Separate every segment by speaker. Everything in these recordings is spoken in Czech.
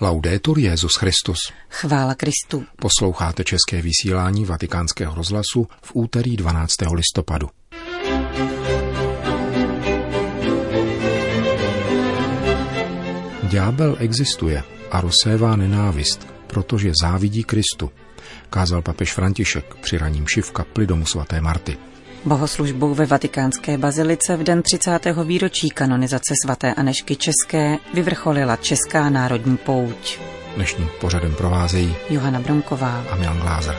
Speaker 1: Laudetur Jezus Christus.
Speaker 2: Chvála Kristu.
Speaker 1: Posloucháte české vysílání Vatikánského rozhlasu v úterý 12. listopadu. Ďábel existuje a rozsévá nenávist, protože závidí Kristu, kázal papež František při raním šivka kapli domu svaté Marty.
Speaker 2: Bohoslužbou ve vatikánské bazilice v den 30. výročí kanonizace svaté Anešky České vyvrcholila Česká národní pouť.
Speaker 1: Dnešním pořadem provázejí
Speaker 2: Johana Bronková
Speaker 1: a Milan Glázer.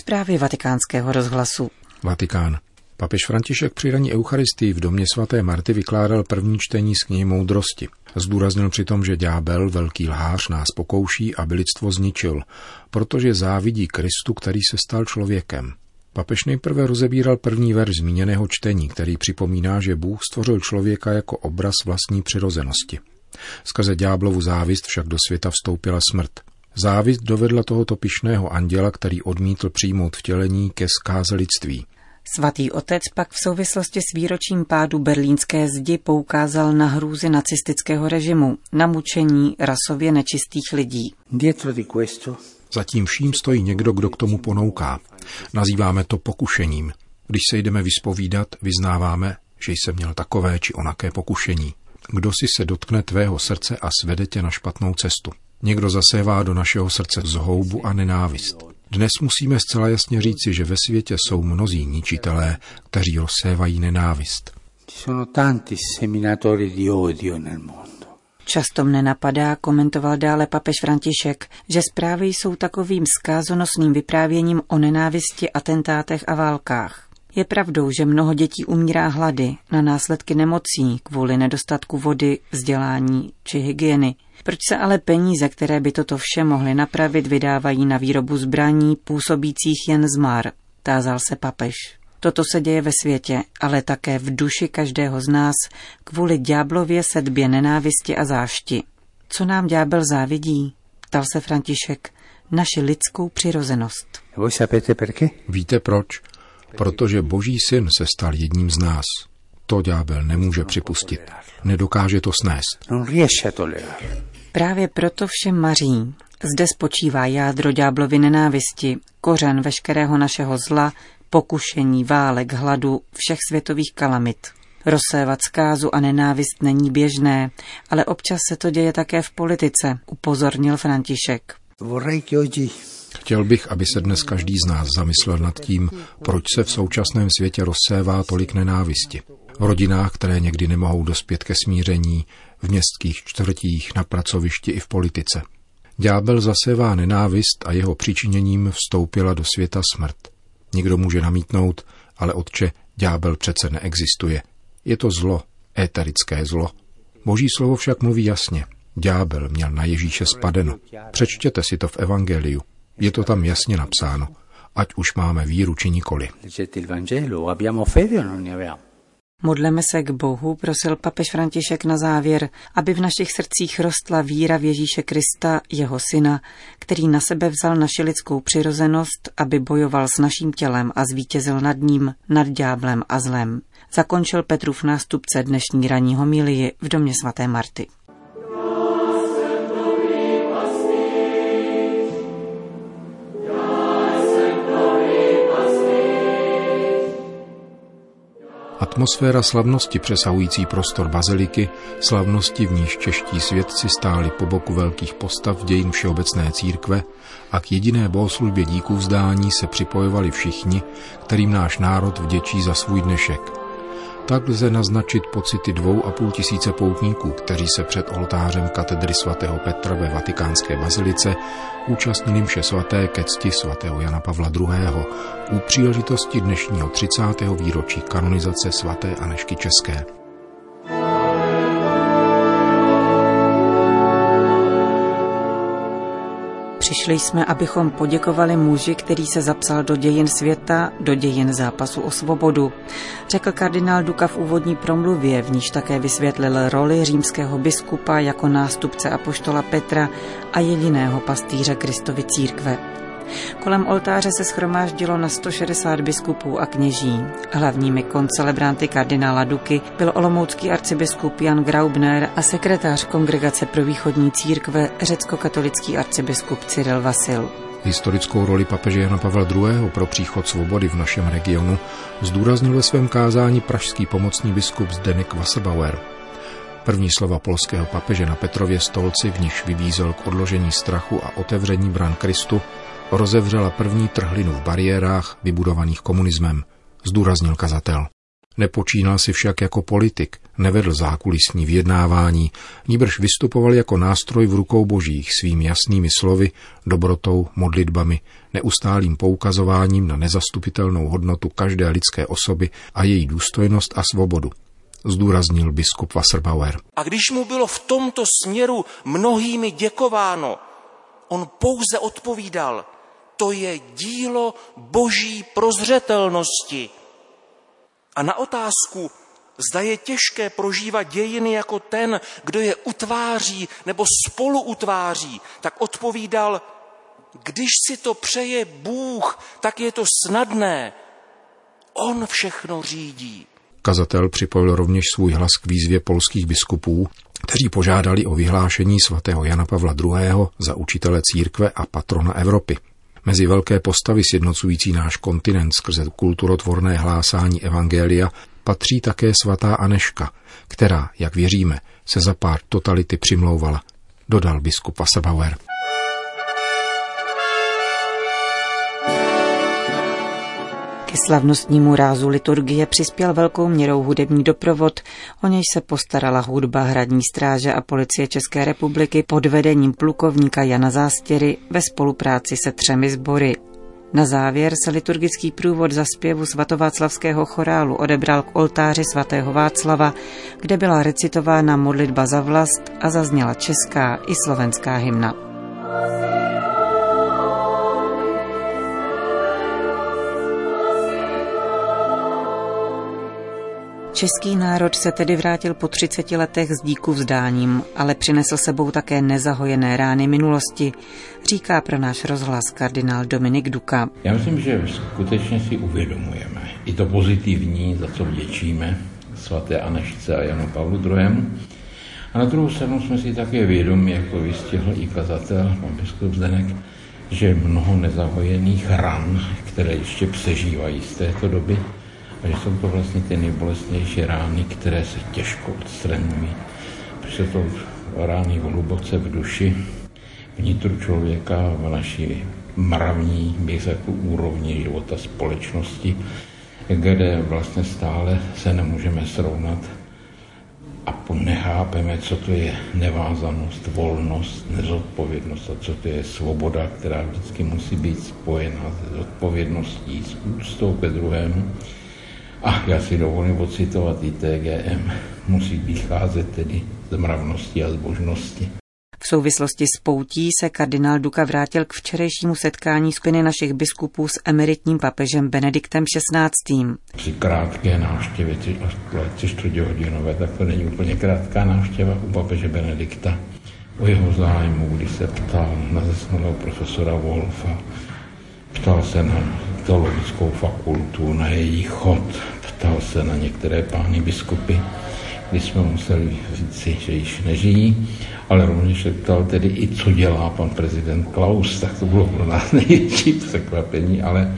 Speaker 2: Zprávy vatikánského rozhlasu.
Speaker 1: Vatikán. Papež František při raní Eucharistii v domě svaté Marty vykládal první čtení z knihy moudrosti. Zdůraznil přitom, že ďábel, velký lhář, nás pokouší, aby lidstvo zničil, protože závidí Kristu, který se stal člověkem. Papež nejprve rozebíral první verš zmíněného čtení, který připomíná, že Bůh stvořil člověka jako obraz vlastní přirozenosti. Skrze ďáblovu závist však do světa vstoupila smrt. Závist dovedla tohoto pišného anděla, který odmítl přijmout vtělení ke zkáze lidství.
Speaker 2: Svatý otec pak v souvislosti s výročím pádu berlínské zdi poukázal na hrůzy nacistického režimu, na mučení rasově nečistých lidí.
Speaker 1: Zatím vším stojí někdo, kdo k tomu ponouká. Nazýváme to pokušením. Když se jdeme vyspovídat, vyznáváme, že jsem měl takové či onaké pokušení. Kdo si se dotkne tvého srdce a svede tě na špatnou cestu. Někdo zasévá do našeho srdce zhoubu a nenávist. Dnes musíme zcela jasně říci, že ve světě jsou mnozí ničitelé, kteří rozsévají nenávist.
Speaker 2: Často mne napadá, komentoval dále papež František, že zprávy jsou takovým zkázonosným vyprávěním o nenávisti, atentátech a válkách. Je pravdou, že mnoho dětí umírá hlady na následky nemocí kvůli nedostatku vody, vzdělání či hygieny. Proč se ale peníze, které by toto vše mohly napravit, vydávají na výrobu zbraní působících jen zmar? Tázal se papež. Toto se děje ve světě, ale také v duši každého z nás kvůli ďáblově sedbě nenávisti a zášti. Co nám ďábel závidí? Ptal se František. Naši lidskou přirozenost.
Speaker 1: Víte proč? Protože Boží syn se stal jedním z nás. To ďábel nemůže připustit. Nedokáže to snést.
Speaker 2: Právě proto všem maří. Zde spočívá jádro ďáblovy nenávisti, kořen veškerého našeho zla, pokušení, válek, hladu, všech světových kalamit. Rozsévat zkázu a nenávist není běžné, ale občas se to děje také v politice, upozornil František.
Speaker 1: Chtěl bych, aby se dnes každý z nás zamyslel nad tím, proč se v současném světě rozsévá tolik nenávisti. V rodinách, které někdy nemohou dospět ke smíření, v městských čtvrtích, na pracovišti i v politice. Ďábel zasévá nenávist a jeho přičiněním vstoupila do světa smrt. Někdo může namítnout, ale otče, ďábel přece neexistuje. Je to zlo, éterické zlo. Boží slovo však mluví jasně. Ďábel měl na Ježíše spadeno. Přečtěte si to v Evangeliu. Je to tam jasně napsáno, ať už máme víru či nikoli.
Speaker 2: Modleme se k Bohu, prosil papež František na závěr, aby v našich srdcích rostla víra v Ježíše Krista, jeho syna, který na sebe vzal naši lidskou přirozenost, aby bojoval s naším tělem a zvítězil nad ním, nad dňáblem a zlem. Zakončil Petrův nástupce dnešní ranní homilii v domě svaté Marty.
Speaker 1: Atmosféra slavnosti přesahující prostor baziliky, slavnosti v níž čeští svědci stáli po boku velkých postav dějin Všeobecné církve a k jediné bohoslužbě díku vzdání se připojovali všichni, kterým náš národ vděčí za svůj dnešek. Tak lze naznačit pocity dvou a půl tisíce poutníků, kteří se před oltářem katedry svatého Petra ve vatikánské bazilice účastnili mše svaté ke cti svatého Jana Pavla II. u příležitosti dnešního 30. výročí kanonizace svaté Anešky České.
Speaker 2: Přišli jsme, abychom poděkovali muži, který se zapsal do dějin světa, do dějin zápasu o svobodu, řekl kardinál Duka v úvodní promluvě, v níž také vysvětlil roli římského biskupa jako nástupce apoštola Petra a jediného pastýře Kristovy církve. Kolem oltáře se schromáždilo na 160 biskupů a kněží. Hlavními koncelebranty kardinála Duky byl olomoucký arcibiskup Jan Graubner a sekretář Kongregace pro východní církve řecko-katolický arcibiskup Cyril Vasil.
Speaker 1: Historickou roli papeže Jana Pavla II. pro příchod svobody v našem regionu zdůraznil ve svém kázání pražský pomocný biskup Zdeněk Wasserbauer. První slova polského papeže na Petrově stolci, v níž vybízel k odložení strachu a otevření bran Kristu, rozevřela první trhlinu v bariérách vybudovaných komunismem, zdůraznil kazatel. Nepočínal si však jako politik, nevedl zákulisní vyjednávání, níbrž vystupoval jako nástroj v rukou božích svými jasnými slovy, dobrotou, modlitbami, neustálým poukazováním na nezastupitelnou hodnotu každé lidské osoby a její důstojnost a svobodu, zdůraznil biskup Wasserbauer.
Speaker 3: A když mu bylo v tomto směru mnohými děkováno, on pouze odpovídal, to je dílo boží prozřetelnosti. A na otázku, zda je těžké prožívat dějiny jako ten, kdo je utváří nebo spolu utváří, tak odpovídal, když si to přeje Bůh, tak je to snadné. On všechno řídí.
Speaker 1: Kazatel připojil rovněž svůj hlas k výzvě polských biskupů, kteří požádali o vyhlášení svatého Jana Pavla II. za učitele církve a patrona Evropy. Mezi velké postavy sjednocující náš kontinent skrze kulturotvorné hlásání Evangelia patří také svatá Aneška, která, jak věříme, se za pár totality přimlouvala, dodal biskup Wasserbauer.
Speaker 2: Ke slavnostnímu rázu liturgie přispěl velkou měrou hudební doprovod, o něj se postarala hudba hradní stráže a policie České republiky pod vedením plukovníka Jana Zástěry ve spolupráci se třemi sbory. Na závěr se liturgický průvod za zpěvu svatováclavského chorálu odebral k oltáři svatého Václava, kde byla recitována modlitba za vlast a zazněla česká i slovenská hymna. Český národ se tedy vrátil po 30 letech s díku vzdáním, ale přinesl sebou také nezahojené rány minulosti, říká pro náš rozhlas kardinál Dominik Duka.
Speaker 4: Já myslím, že skutečně si uvědomujeme i to pozitivní, za co vděčíme svaté Anešce a Janu Pavlu II. A na druhou stranu jsme si také vědomi, jak to vystihl i kazatel, pan biskup Zdenek, že mnoho nezahojených ran, které ještě přežívají z této doby, a že jsou to vlastně ty nejbolestnější rány, které se těžko odstraňují. Protože to rány hluboce v duši, vnitru člověka, v naší mravní, bych řekl, úrovni života společnosti, kde vlastně stále se nemůžeme srovnat a nechápeme, co to je nevázanost, volnost, nezodpovědnost a co to je svoboda, která vždycky musí být spojena s odpovědností, s úctou ke druhému a já si dovolím ocitovat i TGM. Musí vycházet tedy z mravnosti a zbožnosti.
Speaker 2: V souvislosti s poutí se kardinál Duka vrátil k včerejšímu setkání skupiny našich biskupů s emeritním papežem Benediktem XVI.
Speaker 4: Při krátké návštěvě, tři čtvrtě hodinové, tak to není úplně krátká návštěva u papeže Benedikta. O jeho zájmu, když se ptal na zesnulého profesora Wolfa, ptal se na teologickou fakultu, na její chod, ptal se na některé pány biskupy, kdy jsme museli říci, že již nežijí, ale rovněž se ptal tedy i, co dělá pan prezident Klaus, tak to bylo pro nás největší překvapení, ale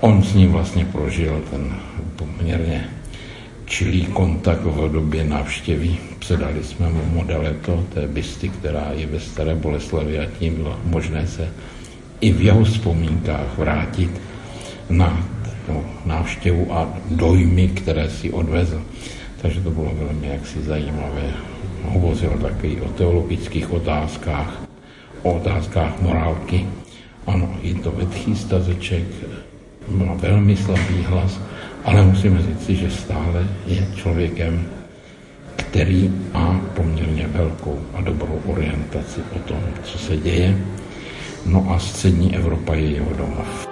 Speaker 4: on s ním vlastně prožil ten poměrně čilý kontakt v době návštěvy. Předali jsme mu modeleto té bysty, která je ve Staré Boleslavi a tím bylo možné se i v jeho vzpomínkách vrátit na návštěvu a dojmy, které si odvezl. Takže to bylo velmi jaksi zajímavé. Hovořil taky o teologických otázkách, o otázkách morálky. Ano, i to vetchý stazeček má velmi slabý hlas, ale musíme říct, že stále je člověkem, který má poměrně velkou a dobrou orientaci o tom, co se děje. No a střední Evropa je jeho domov.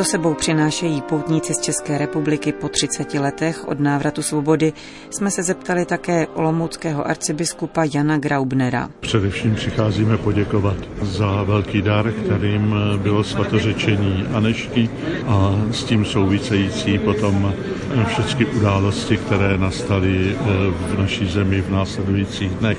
Speaker 2: Co sebou přinášejí poutníci z České republiky po 30 letech od návratu svobody, jsme se zeptali také olomouckého arcibiskupa Jana Graubnera.
Speaker 5: Především přicházíme poděkovat za velký dar, kterým bylo svatořečení Anešky a s tím související potom všechny události, které nastaly eh, v naší zemi v následujících dnech.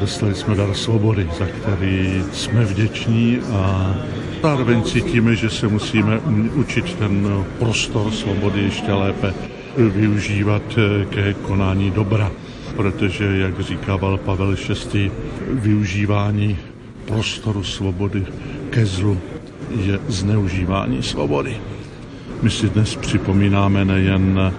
Speaker 5: Dostali jsme dar svobody, za který jsme vděční a zároveň cítíme, že se musíme učit ten prostor svobody ještě lépe využívat ke konání dobra. Protože, jak říkával Pavel VI, využívání prostoru svobody ke zlu je zneužívání svobody. My si dnes připomínáme nejen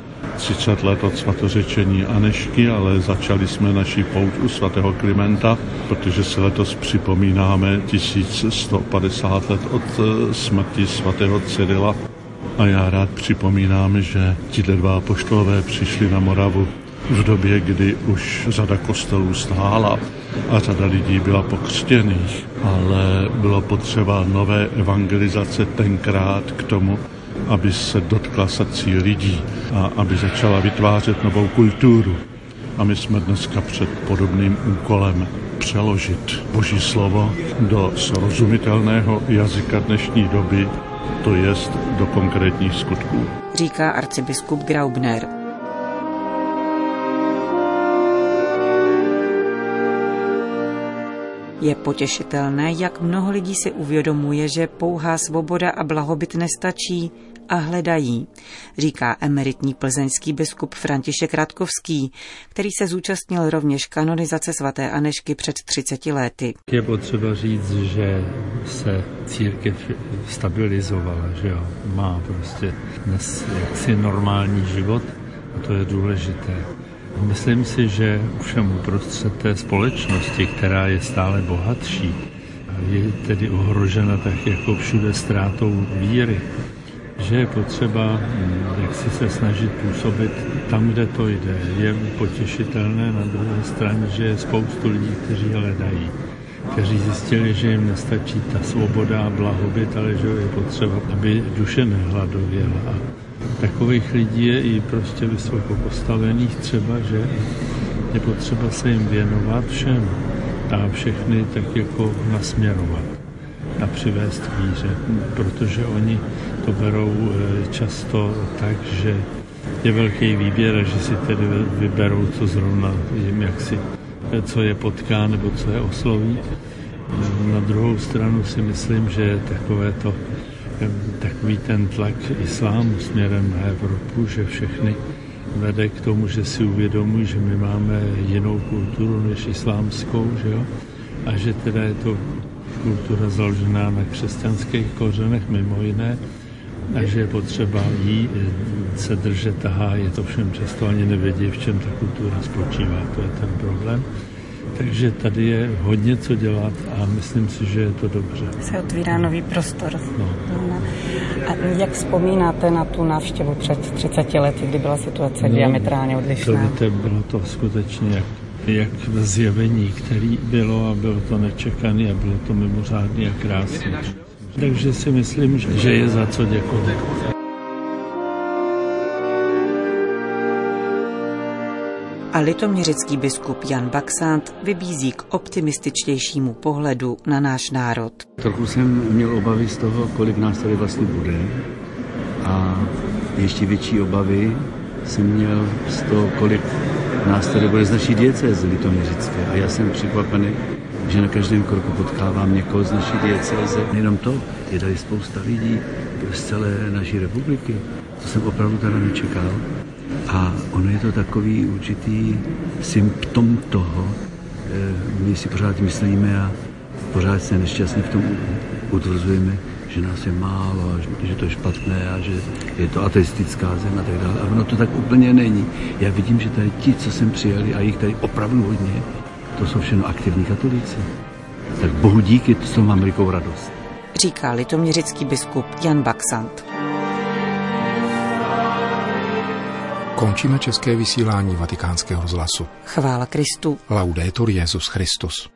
Speaker 5: 30 let od svatořečení Anešky, ale začali jsme naši pouť u svatého Klimenta, protože se letos připomínáme 1150 let od eh, smrti svatého Cyrila. A já rád připomínám, že ti dva poštolové přišli na Moravu v době, kdy už řada kostelů stála a řada lidí byla pokřtěných, ale bylo potřeba nové evangelizace tenkrát k tomu, aby se dotkla srdcí lidí a aby začala vytvářet novou kulturu. A my jsme dneska před podobným úkolem přeložit Boží slovo do srozumitelného jazyka dnešní doby, to jest do konkrétních skutků.
Speaker 2: Říká arcibiskup Graubner. Je potěšitelné, jak mnoho lidí si uvědomuje, že pouhá svoboda a blahobyt nestačí a hledají, říká emeritní plzeňský biskup František Radkovský, který se zúčastnil rovněž kanonizace svaté Anešky před 30 lety.
Speaker 6: Je potřeba říct, že se církev stabilizovala, že jo, má prostě dnes jaksi normální život a to je důležité. Myslím si, že všem uprostřed té společnosti, která je stále bohatší, je tedy ohrožena tak jako všude ztrátou víry, že je potřeba jak si se snažit působit tam, kde to jde. Je potěšitelné na druhé straně, že je spoustu lidí, kteří hledají, kteří zjistili, že jim nestačí ta svoboda a blahobyt, ale že je potřeba, aby duše nehladověla. A takových lidí je i prostě vysoko postavených třeba, že je potřeba se jim věnovat všem a všechny tak jako nasměrovat a přivést víře, protože oni to berou eh, často tak, že je velký výběr a že si tedy vyberou, co zrovna jim jaksi, eh, co je potká nebo co je osloví. Na druhou stranu si myslím, že takové to, eh, takový ten tlak islámu směrem na Evropu, že všechny vede k tomu, že si uvědomují, že my máme jinou kulturu než islámskou, že jo? a že teda je to kultura založená na křesťanských kořenech mimo jiné a že je potřeba jí eh, se držet a je to všem často ani nevědí, v čem ta kultura spočívá, to je ten problém. Takže tady je hodně co dělat a myslím si, že je to dobře.
Speaker 2: Se otvírá nový prostor. No. A jak vzpomínáte na tu návštěvu před 30 lety, kdy byla situace no, diametrálně odlišná?
Speaker 6: To víte, bylo to skutečně jak jak zjevení, který bylo a bylo to nečekané a bylo to mimořádně a krásné. Takže si myslím, že je za co děkovat.
Speaker 2: A litoměřický biskup Jan Baxant vybízí k optimističtějšímu pohledu na náš národ.
Speaker 7: Trochu jsem měl obavy z toho, kolik nás tady vlastně bude. A ještě větší obavy jsem měl z toho, kolik nás tady bude z naší diecézy litoměřické. A já jsem překvapený, že na každém kroku potkávám někoho z naší diecéze. Nejenom to, je tady spousta lidí z celé naší republiky. To jsem opravdu teda nečekal. A ono je to takový určitý symptom toho, eh, my si pořád myslíme a pořád se nešťastně v tom utvrzujeme, že nás je málo, a že to je špatné a že je to ateistická zem a tak dále. A ono to tak úplně není. Já vidím, že tady ti, co sem přijeli, a jich tady opravdu hodně, to jsou všechno aktivní katolíci. Tak bohu díky, to mám velikou radost.
Speaker 2: Říká litoměřický biskup Jan Baxant.
Speaker 1: Končíme české vysílání vatikánského rozhlasu.
Speaker 2: Chvála Kristu.
Speaker 1: Laudetur Jezus Christus.